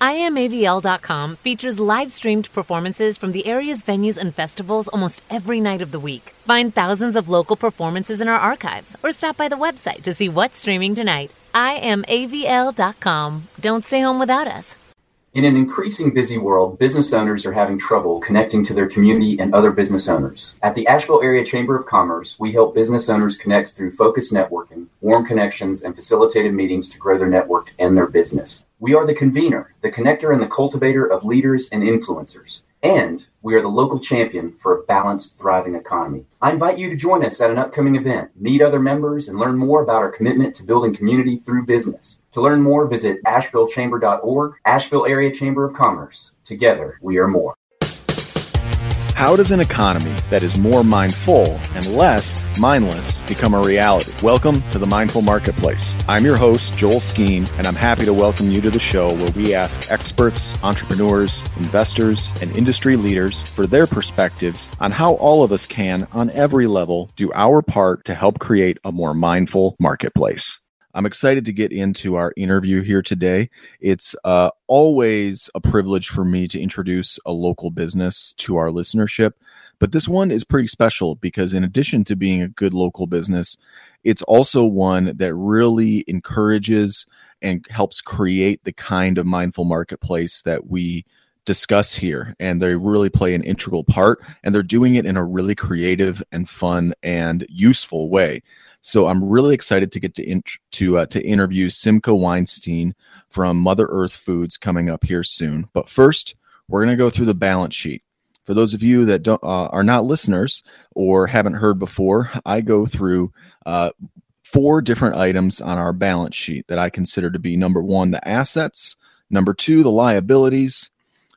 IamAVL.com features live streamed performances from the area's venues and festivals almost every night of the week. Find thousands of local performances in our archives or stop by the website to see what's streaming tonight. IamAVL.com. Don't stay home without us. In an increasing busy world, business owners are having trouble connecting to their community and other business owners. At the Asheville Area Chamber of Commerce, we help business owners connect through focused networking, warm connections, and facilitated meetings to grow their network and their business. We are the convener, the connector, and the cultivator of leaders and influencers. And we are the local champion for a balanced, thriving economy. I invite you to join us at an upcoming event, meet other members, and learn more about our commitment to building community through business. To learn more, visit ashevillechamber.org, Asheville Area Chamber of Commerce. Together, we are more. How does an economy that is more mindful and less mindless become a reality? Welcome to the Mindful Marketplace. I'm your host, Joel Skeen, and I'm happy to welcome you to the show where we ask experts, entrepreneurs, investors, and industry leaders for their perspectives on how all of us can, on every level, do our part to help create a more mindful marketplace. I'm excited to get into our interview here today. It's uh, always a privilege for me to introduce a local business to our listenership, but this one is pretty special because, in addition to being a good local business, it's also one that really encourages and helps create the kind of mindful marketplace that we discuss here and they really play an integral part and they're doing it in a really creative and fun and useful way so I'm really excited to get to in, to uh, to interview Simcha Weinstein from Mother Earth Foods coming up here soon. But first, we're going to go through the balance sheet. For those of you that don't, uh, are not listeners or haven't heard before, I go through uh, four different items on our balance sheet that I consider to be number one, the assets, number two, the liabilities,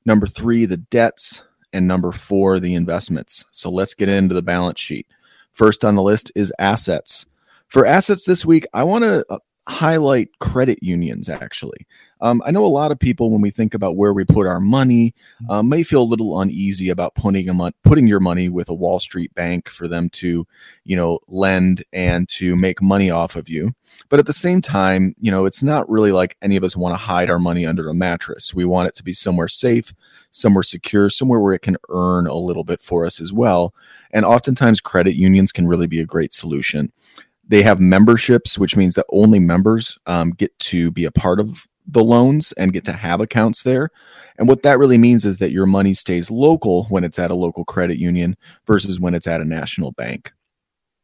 number three, the debts, and number four, the investments. So let's get into the balance sheet. First on the list is assets. For assets this week, I want to uh, highlight credit unions actually. Um, I know a lot of people, when we think about where we put our money, um, may feel a little uneasy about putting a mon- putting your money with a Wall Street bank for them to, you know, lend and to make money off of you. But at the same time, you know, it's not really like any of us want to hide our money under a mattress. We want it to be somewhere safe, somewhere secure, somewhere where it can earn a little bit for us as well. And oftentimes, credit unions can really be a great solution. They have memberships, which means that only members um, get to be a part of the loans and get to have accounts there. And what that really means is that your money stays local when it's at a local credit union versus when it's at a national bank.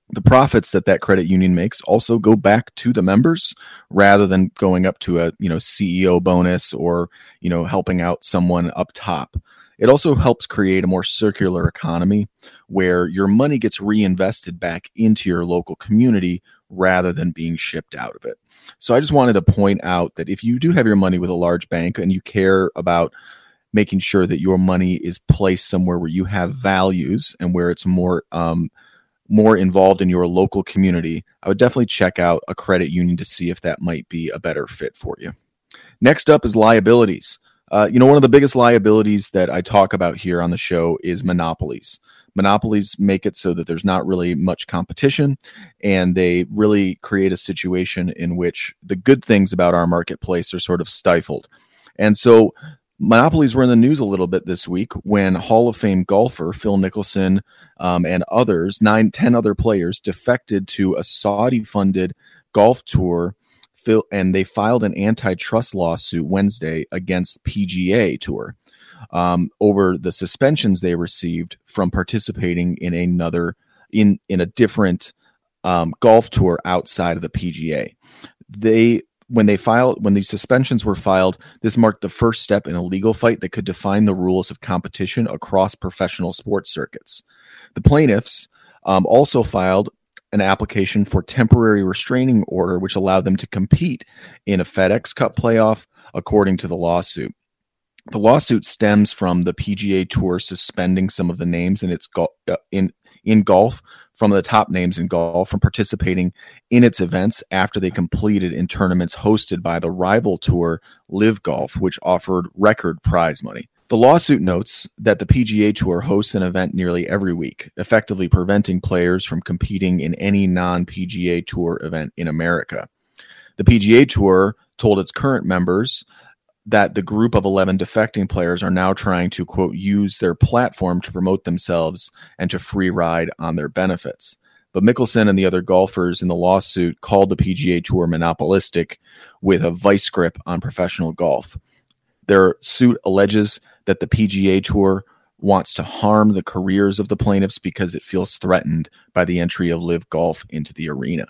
The profits that that credit union makes also go back to the members rather than going up to a, you know, CEO bonus or, you know, helping out someone up top. It also helps create a more circular economy where your money gets reinvested back into your local community rather than being shipped out of it. So I just wanted to point out that if you do have your money with a large bank and you care about making sure that your money is placed somewhere where you have values and where it's more um, more involved in your local community, I would definitely check out a credit union to see if that might be a better fit for you. Next up is liabilities. Uh, you know, one of the biggest liabilities that I talk about here on the show is monopolies. Monopolies make it so that there's not really much competition, and they really create a situation in which the good things about our marketplace are sort of stifled. And so, monopolies were in the news a little bit this week when Hall of Fame golfer Phil Mickelson um, and others, nine, ten other players, defected to a Saudi funded golf tour and they filed an antitrust lawsuit Wednesday against PGA Tour um, over the suspensions they received from participating in another in in a different um, golf tour outside of the PGA. They when they filed when these suspensions were filed, this marked the first step in a legal fight that could define the rules of competition across professional sports circuits. The plaintiffs um, also filed an application for temporary restraining order, which allowed them to compete in a FedEx Cup playoff, according to the lawsuit. The lawsuit stems from the PGA Tour suspending some of the names in its go- uh, in in golf from the top names in golf from participating in its events after they completed in tournaments hosted by the rival tour LIV Golf, which offered record prize money. The lawsuit notes that the PGA Tour hosts an event nearly every week, effectively preventing players from competing in any non PGA Tour event in America. The PGA Tour told its current members that the group of 11 defecting players are now trying to, quote, use their platform to promote themselves and to free ride on their benefits. But Mickelson and the other golfers in the lawsuit called the PGA Tour monopolistic with a vice grip on professional golf. Their suit alleges that the PGA Tour wants to harm the careers of the plaintiffs because it feels threatened by the entry of LIV Golf into the arena.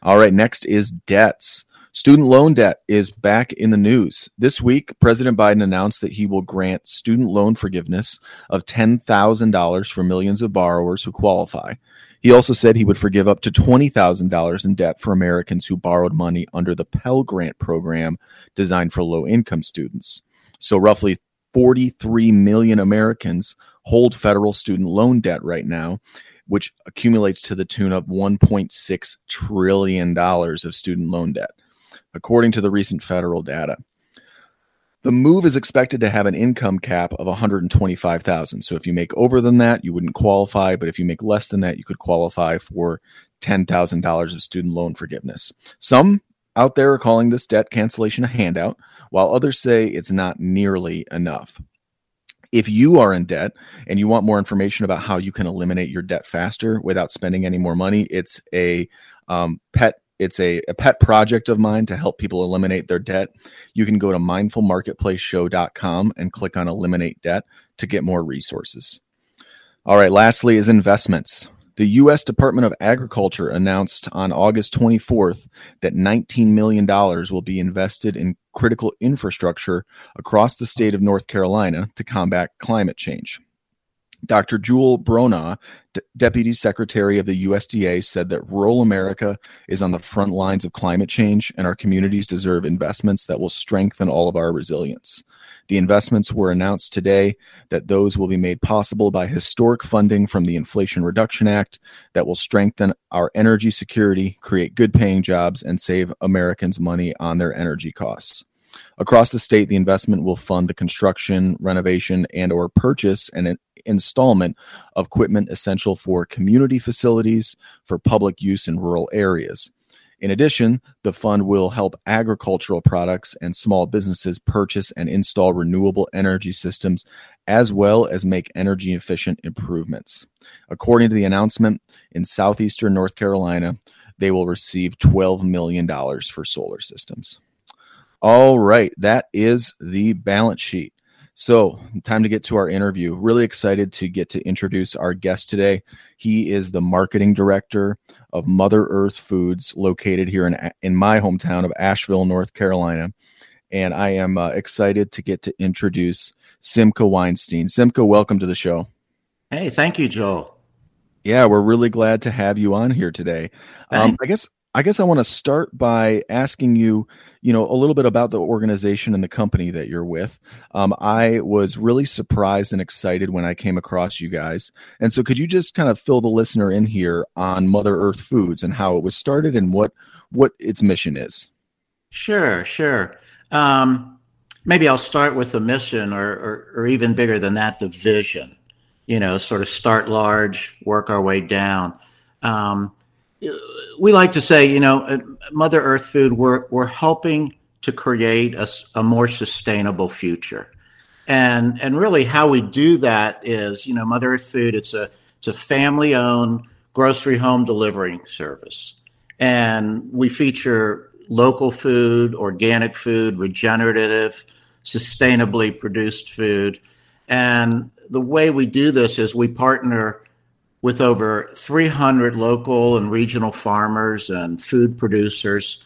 All right, next is debts. Student loan debt is back in the news. This week, President Biden announced that he will grant student loan forgiveness of $10,000 for millions of borrowers who qualify. He also said he would forgive up to $20,000 in debt for Americans who borrowed money under the Pell Grant program designed for low income students. So, roughly 43 million Americans hold federal student loan debt right now, which accumulates to the tune of $1.6 trillion of student loan debt, according to the recent federal data. The move is expected to have an income cap of 125,000. So if you make over than that, you wouldn't qualify, but if you make less than that, you could qualify for $10,000 of student loan forgiveness. Some out there are calling this debt cancellation a handout, while others say it's not nearly enough. If you are in debt and you want more information about how you can eliminate your debt faster without spending any more money, it's a um, pet it's a, a pet project of mine to help people eliminate their debt. You can go to mindfulmarketplaceshow.com and click on eliminate debt to get more resources. All right, lastly is investments. The U.S. Department of Agriculture announced on August 24th that $19 million will be invested in critical infrastructure across the state of North Carolina to combat climate change. Dr. Jewel Bronaugh, D- Deputy Secretary of the USDA, said that rural America is on the front lines of climate change and our communities deserve investments that will strengthen all of our resilience. The investments were announced today that those will be made possible by historic funding from the Inflation Reduction Act that will strengthen our energy security, create good paying jobs, and save Americans money on their energy costs. Across the state, the investment will fund the construction, renovation, and or purchase and installment of equipment essential for community facilities for public use in rural areas. In addition, the fund will help agricultural products and small businesses purchase and install renewable energy systems as well as make energy efficient improvements. According to the announcement, in southeastern North Carolina, they will receive $12 million for solar systems. All right, that is the balance sheet. So, time to get to our interview. Really excited to get to introduce our guest today. He is the marketing director of Mother Earth Foods, located here in in my hometown of Asheville, North Carolina. And I am uh, excited to get to introduce Simcha Weinstein. Simcha, welcome to the show. Hey, thank you, Joel. Yeah, we're really glad to have you on here today. Um, I guess I guess I want to start by asking you, you know, a little bit about the organization and the company that you're with. Um, I was really surprised and excited when I came across you guys. And so, could you just kind of fill the listener in here on Mother Earth Foods and how it was started and what what its mission is? Sure, sure. Um, maybe I'll start with the mission, or, or, or even bigger than that, the vision. You know, sort of start large, work our way down. Um, we like to say, you know, uh, Mother Earth Food, we're, we're helping to create a, a more sustainable future. And, and really how we do that is, you know, Mother Earth Food, it's a, it's a family owned grocery home delivering service. And we feature local food, organic food, regenerative, sustainably produced food. And the way we do this is we partner with over 300 local and regional farmers and food producers.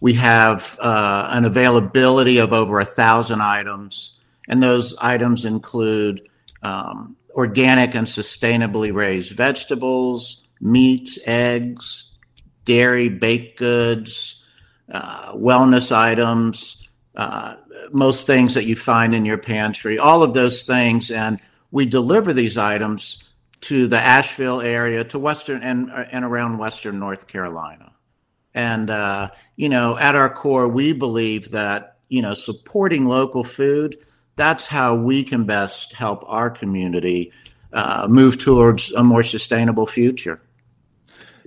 We have uh, an availability of over a thousand items, and those items include um, organic and sustainably raised vegetables, meats, eggs, dairy, baked goods, uh, wellness items, uh, most things that you find in your pantry, all of those things. And we deliver these items to the Asheville area, to Western and, and around Western North Carolina. And, uh, you know, at our core, we believe that, you know, supporting local food, that's how we can best help our community uh, move towards a more sustainable future.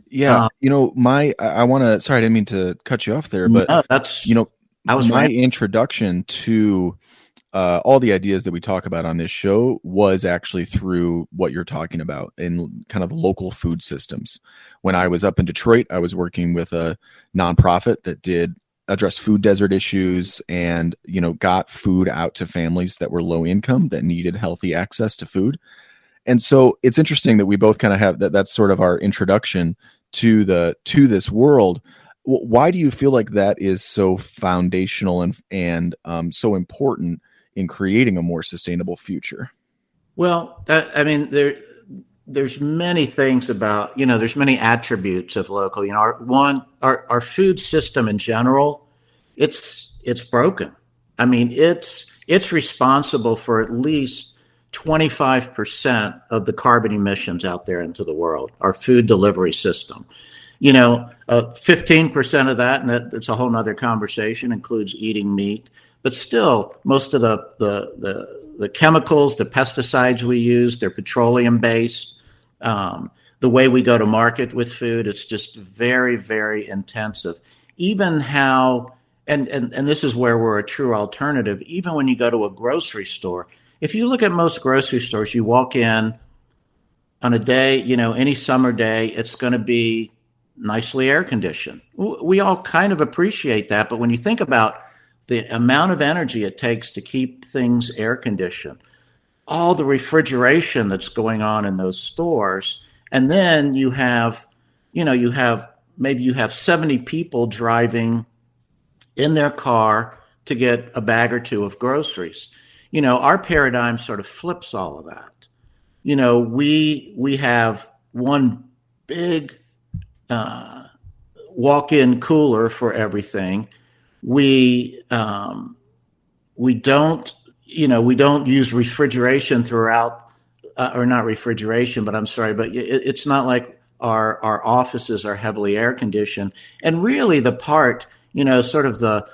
Yeah, uh, you know, my I, want to. Sorry, I didn't mean to cut you off there, but no, that's you know, I was my introduction to uh, all the ideas that we talk about on this show was actually through what you're talking about in kind of local food systems. When I was up in Detroit, I was working with a nonprofit that did address food desert issues and you know got food out to families that were low income that needed healthy access to food and so it's interesting that we both kind of have that that's sort of our introduction to the to this world why do you feel like that is so foundational and and um, so important in creating a more sustainable future well that, i mean there there's many things about you know there's many attributes of local you know our one our, our food system in general it's it's broken i mean it's it's responsible for at least 25% of the carbon emissions out there into the world, our food delivery system. You know, uh, 15% of that, and that, that's a whole nother conversation, includes eating meat. But still, most of the, the, the, the chemicals, the pesticides we use, they're petroleum based. Um, the way we go to market with food, it's just very, very intensive. Even how, and, and, and this is where we're a true alternative, even when you go to a grocery store, if you look at most grocery stores, you walk in on a day, you know, any summer day, it's going to be nicely air conditioned. We all kind of appreciate that, but when you think about the amount of energy it takes to keep things air conditioned, all the refrigeration that's going on in those stores, and then you have, you know, you have maybe you have 70 people driving in their car to get a bag or two of groceries you know, our paradigm sort of flips all of that. You know, we we have one big uh, walk-in cooler for everything. We um, we don't, you know, we don't use refrigeration throughout, uh, or not refrigeration, but I'm sorry, but it, it's not like our our offices are heavily air conditioned. And really, the part, you know, sort of the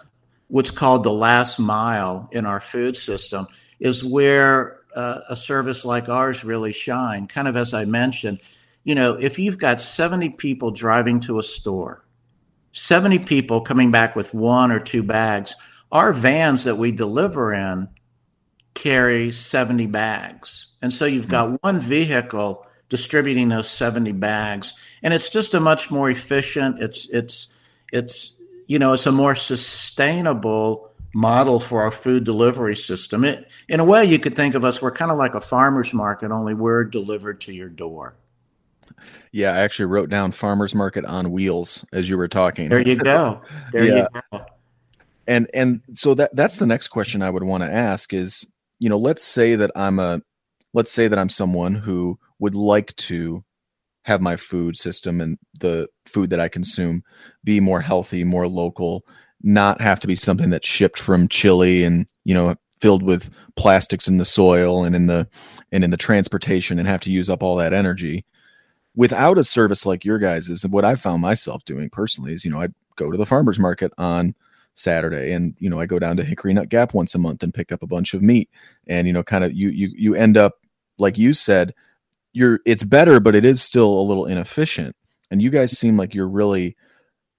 what's called the last mile in our food system is where uh, a service like ours really shine. Kind of as I mentioned, you know, if you've got 70 people driving to a store, 70 people coming back with one or two bags, our vans that we deliver in carry 70 bags. And so you've got one vehicle distributing those 70 bags and it's just a much more efficient it's it's it's you know, it's a more sustainable model for our food delivery system. It, in a way, you could think of us, we're kind of like a farmer's market, only we're delivered to your door. Yeah, I actually wrote down farmers market on wheels as you were talking. There you go. There yeah. you go. And and so that that's the next question I would want to ask is, you know, let's say that I'm a let's say that I'm someone who would like to have my food system and the food that I consume be more healthy, more local, not have to be something that's shipped from Chile and, you know, filled with plastics in the soil and in the and in the transportation and have to use up all that energy. Without a service like your guys is what I found myself doing personally is, you know, I go to the farmers market on Saturday and you know, I go down to Hickory Nut Gap once a month and pick up a bunch of meat and you know, kind of you you you end up like you said, you're it's better, but it is still a little inefficient. And you guys seem like you're really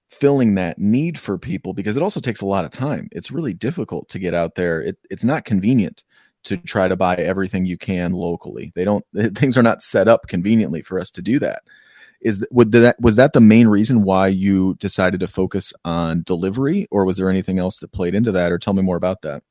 filling that need for people because it also takes a lot of time. It's really difficult to get out there. It, it's not convenient to try to buy everything you can locally. They don't things are not set up conveniently for us to do that. Is would that was that the main reason why you decided to focus on delivery or was there anything else that played into that or tell me more about that?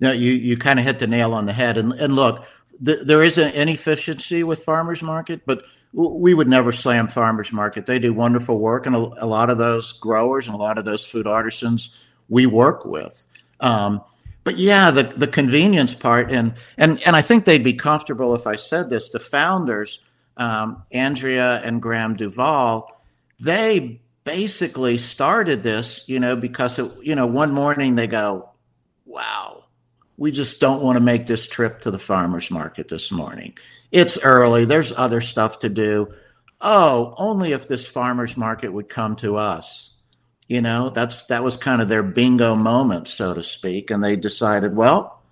No, you you kind of hit the nail on the head and and look, there is an inefficiency with farmers market, but we would never slam farmers market. They do wonderful work, and a, a, lot of those growers and a lot of those food artisans we work with. Um, but yeah, the the convenience part, and and and I think they'd be comfortable if I said this. The founders um, Andrea and Graham Duvall, they basically started this, you know, because it, you know one morning they go, "Wow, we just don't want to make this trip to the farmers market this morning. It's early. There's other stuff to do. Oh, only if this farmers market would come to us." You know, that's that was kind of their bingo moment, so to speak, and they decided, well,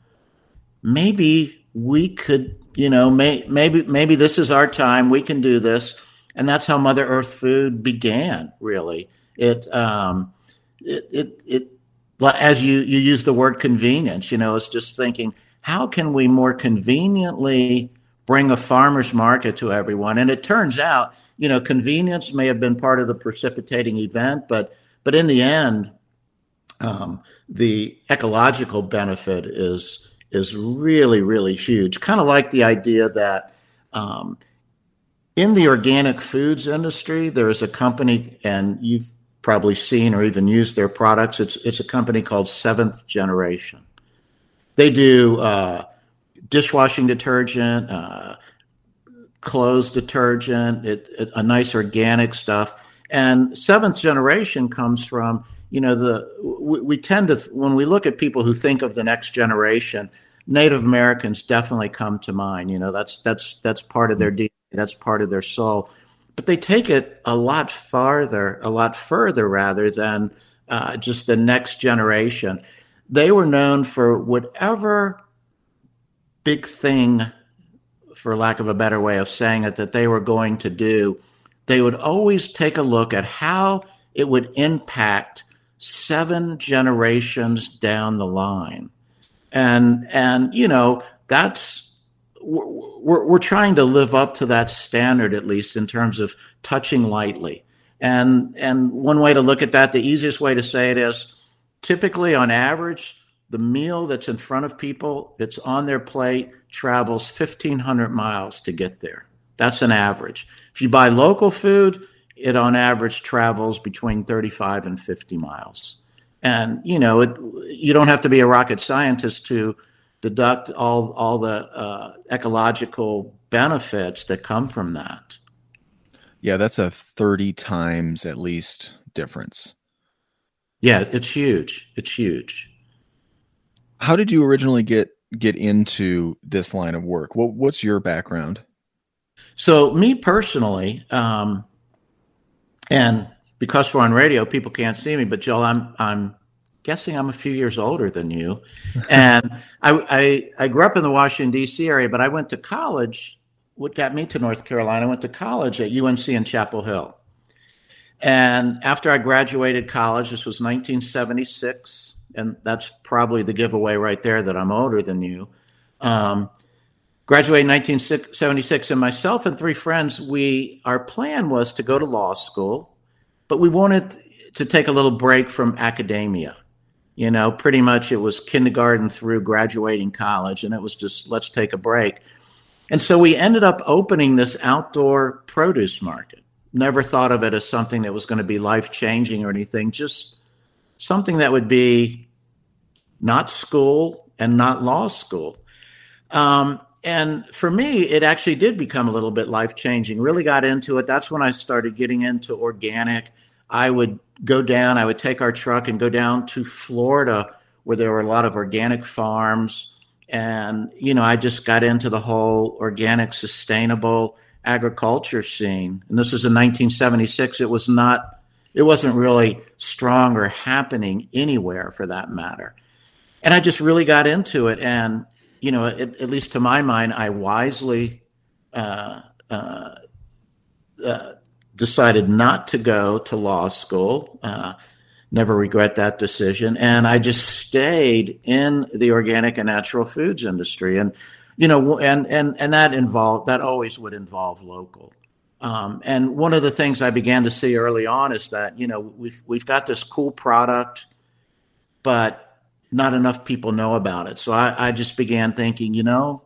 maybe we could, you know, may, maybe maybe this is our time. We can do this and that's how Mother Earth Food began. Really, it um, it it, it as you you use the word convenience. You know, it's just thinking how can we more conveniently bring a farmer's market to everyone? And it turns out, you know, convenience may have been part of the precipitating event, but but in the end, um, the ecological benefit is is really really huge. Kind of like the idea that um, in the organic foods industry, there is a company, and you've probably seen or even used their products. It's it's a company called Seventh Generation. They do uh, dishwashing detergent, uh, clothes detergent, it, it, a nice organic stuff. And Seventh Generation comes from you know the we, we tend to when we look at people who think of the next generation, Native Americans definitely come to mind. You know that's that's that's part of their DNA that's part of their soul. But they take it a lot farther, a lot further rather than uh, just the next generation. They were known for whatever big thing, for lack of a better way of saying it, that they were going to do. They would always take a look at how it would impact seven generations down the line. And and you know, that's we're, we're trying to live up to that standard at least in terms of touching lightly and and one way to look at that the easiest way to say it is typically on average the meal that's in front of people it's on their plate travels 1500 miles to get there that's an average if you buy local food it on average travels between 35 and 50 miles and you know it, you don't have to be a rocket scientist to deduct all all the uh, ecological benefits that come from that. Yeah, that's a 30 times at least difference. Yeah, it's huge. It's huge. How did you originally get get into this line of work? What what's your background? So, me personally, um, and because we're on radio, people can't see me, but Joel, I'm I'm guessing I'm a few years older than you. And I, I, I grew up in the Washington D.C. area, but I went to college. What got me to North Carolina? I went to college at UNC in Chapel Hill. And after I graduated college, this was 1976, and that's probably the giveaway right there that I'm older than you. Um, graduated in 1976, and myself and three friends, we our plan was to go to law school, but we wanted to take a little break from academia. You know, pretty much it was kindergarten through graduating college, and it was just let's take a break. And so we ended up opening this outdoor produce market. Never thought of it as something that was going to be life changing or anything, just something that would be not school and not law school. Um, and for me, it actually did become a little bit life changing. Really got into it. That's when I started getting into organic. I would go down, I would take our truck and go down to Florida where there were a lot of organic farms. And, you know, I just got into the whole organic, sustainable agriculture scene. And this was in 1976. It was not, it wasn't really strong or happening anywhere for that matter. And I just really got into it. And, you know, at, at least to my mind, I wisely uh, uh, uh, decided not to go to law school. Uh, never regret that decision. And I just stayed in the organic and natural foods industry. And, you know, and, and, and that involved, that always would involve local. Um, and one of the things I began to see early on is that, you know, we've, we've got this cool product, but not enough people know about it. So I, I just began thinking, you know,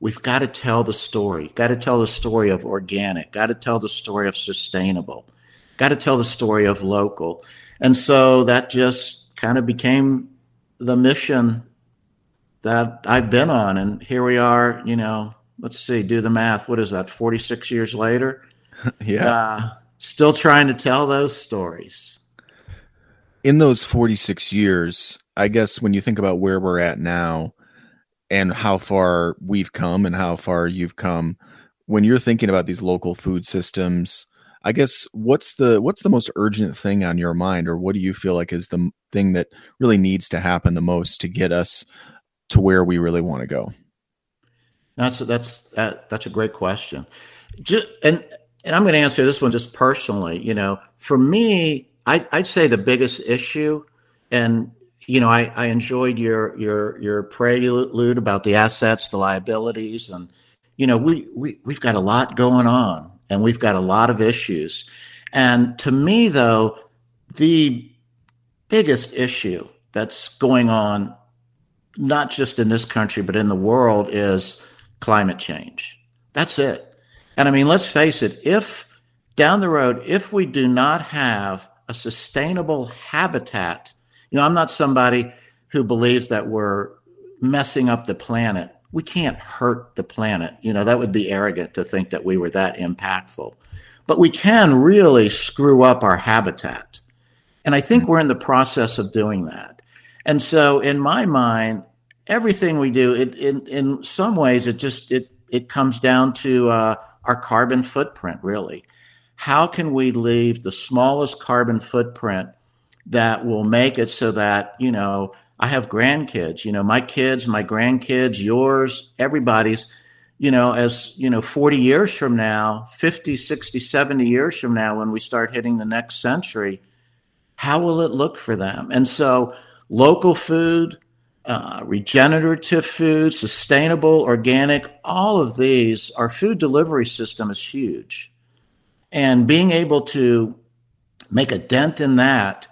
we've got to tell the story. Got to tell the story of organic. Got to tell the story of sustainable. Got to tell the story of local. And so that just kind of became the mission that I've been on. And here we are, you know, let's see, do the math. What is that? 46 years later? yeah. Uh, still trying to tell those stories. In those 46 years, I guess when you think about where we're at now and how far we've come and how far you've come, when you're thinking about these local food systems, I guess what's the what's the most urgent thing on your mind or what do you feel like is the thing that really needs to happen the most to get us to where we really want to go? That's that's that, that's a great question. Just, and and I'm going to answer this one just personally. You know, for me, I, I'd say the biggest issue, and you know, I, I enjoyed your your your prelude about the assets, the liabilities, and you know, we we we've got a lot going on, and we've got a lot of issues. And to me, though, the biggest issue that's going on, not just in this country but in the world, is climate change. That's it. And I mean, let's face it, if down the road, if we do not have a sustainable habitat, you know, I'm not somebody who believes that we're messing up the planet. We can't hurt the planet. You know, that would be arrogant to think that we were that impactful. But we can really screw up our habitat. And I think we're in the process of doing that. And so, in my mind, everything we do, it, in in some ways, it just it it comes down to uh, our carbon footprint. Really, how can we leave the smallest carbon footprint that will make it so that you know I have grandkids. You know, my kids, my grandkids, yours, everybody's. You know, as you know, 40 years from now, 50, 60, 70 years from now, when we start hitting the next century, how will it look for them? And so, local food, uh, regenerative food, sustainable, organic, all of these, our food delivery system is huge. And being able to make a dent in that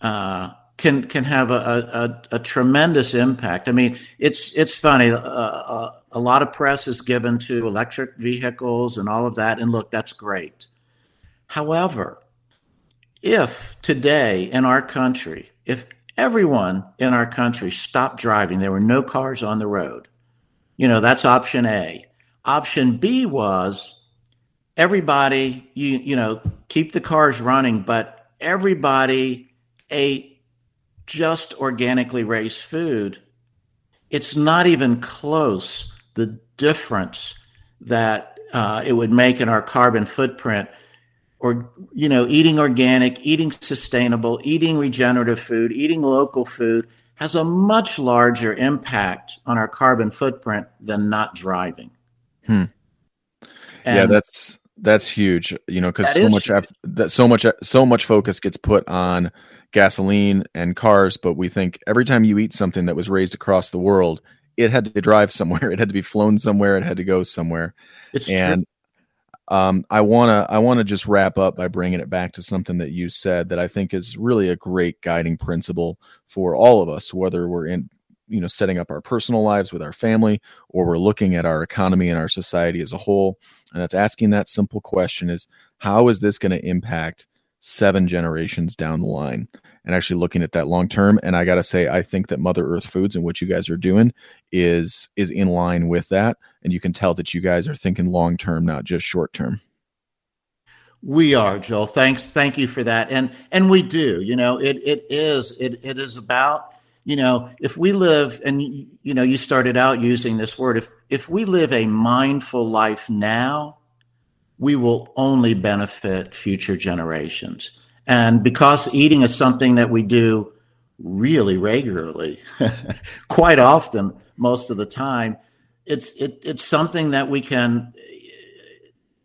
uh, can can have a, a, a, tremendous impact. I mean, it's it's funny. Uh, uh, a lot of press is given to electric vehicles and all of that, and look, that's great. However, if today in our country, if everyone in our country stopped driving. There were no cars on the road. You know, that's option A. Option B was everybody, you, you know, keep the cars running, but everybody ate just organically raised food. It's not even close the difference that uh, it would make in our carbon footprint or you know eating organic eating sustainable eating regenerative food eating local food has a much larger impact on our carbon footprint than not driving hmm. yeah that's that's huge you know because so much that so much so much focus gets put on gasoline and cars but we think every time you eat something that was raised across the world it had to drive somewhere it had to be flown somewhere it had to go somewhere. It's and true um, I wanna I wanna just wrap up by bringing it back to something that you said that I think is really a great guiding principle for all of us, whether we're in you know setting up our personal lives with our family or we're looking at our economy and our society as a whole. And that's asking that simple question is how is this going to impact seven generations down the line? And actually looking at that long term and i got to say i think that mother earth foods and what you guys are doing is is in line with that. And you can tell that you guys are thinking long term not just short term. We are joel. Thanks thank you for that. And and we do you know it it is it, it is about you know if we live and you know you started out using this word if if we live a mindful life now we will only benefit future generations and because eating is something that we do really regularly, quite often, most of the time, it's it, it's something that we can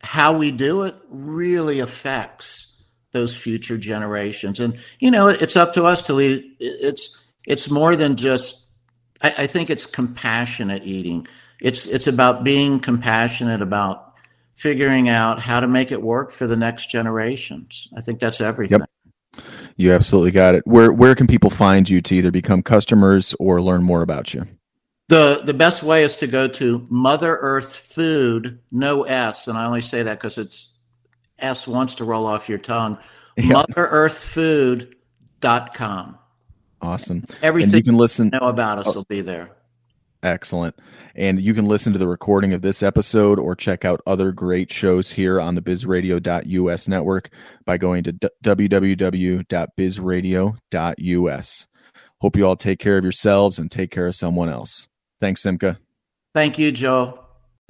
how we do it really affects those future generations. And you know, it's up to us to lead. It's it's more than just. I, I think it's compassionate eating. It's it's about being compassionate about figuring out how to make it work for the next generations. I think that's everything. Yep. You absolutely got it. Where where can people find you to either become customers or learn more about you? The the best way is to go to Mother Earth Food, no S, and I only say that because it's S wants to roll off your tongue. Yep. MotherEarthFood.com. Awesome. Everything and you can listen you know about us oh. will be there. Excellent. And you can listen to the recording of this episode or check out other great shows here on the bizradio.us network by going to www.bizradio.us. Hope you all take care of yourselves and take care of someone else. Thanks, Simcha. Thank you, Joe.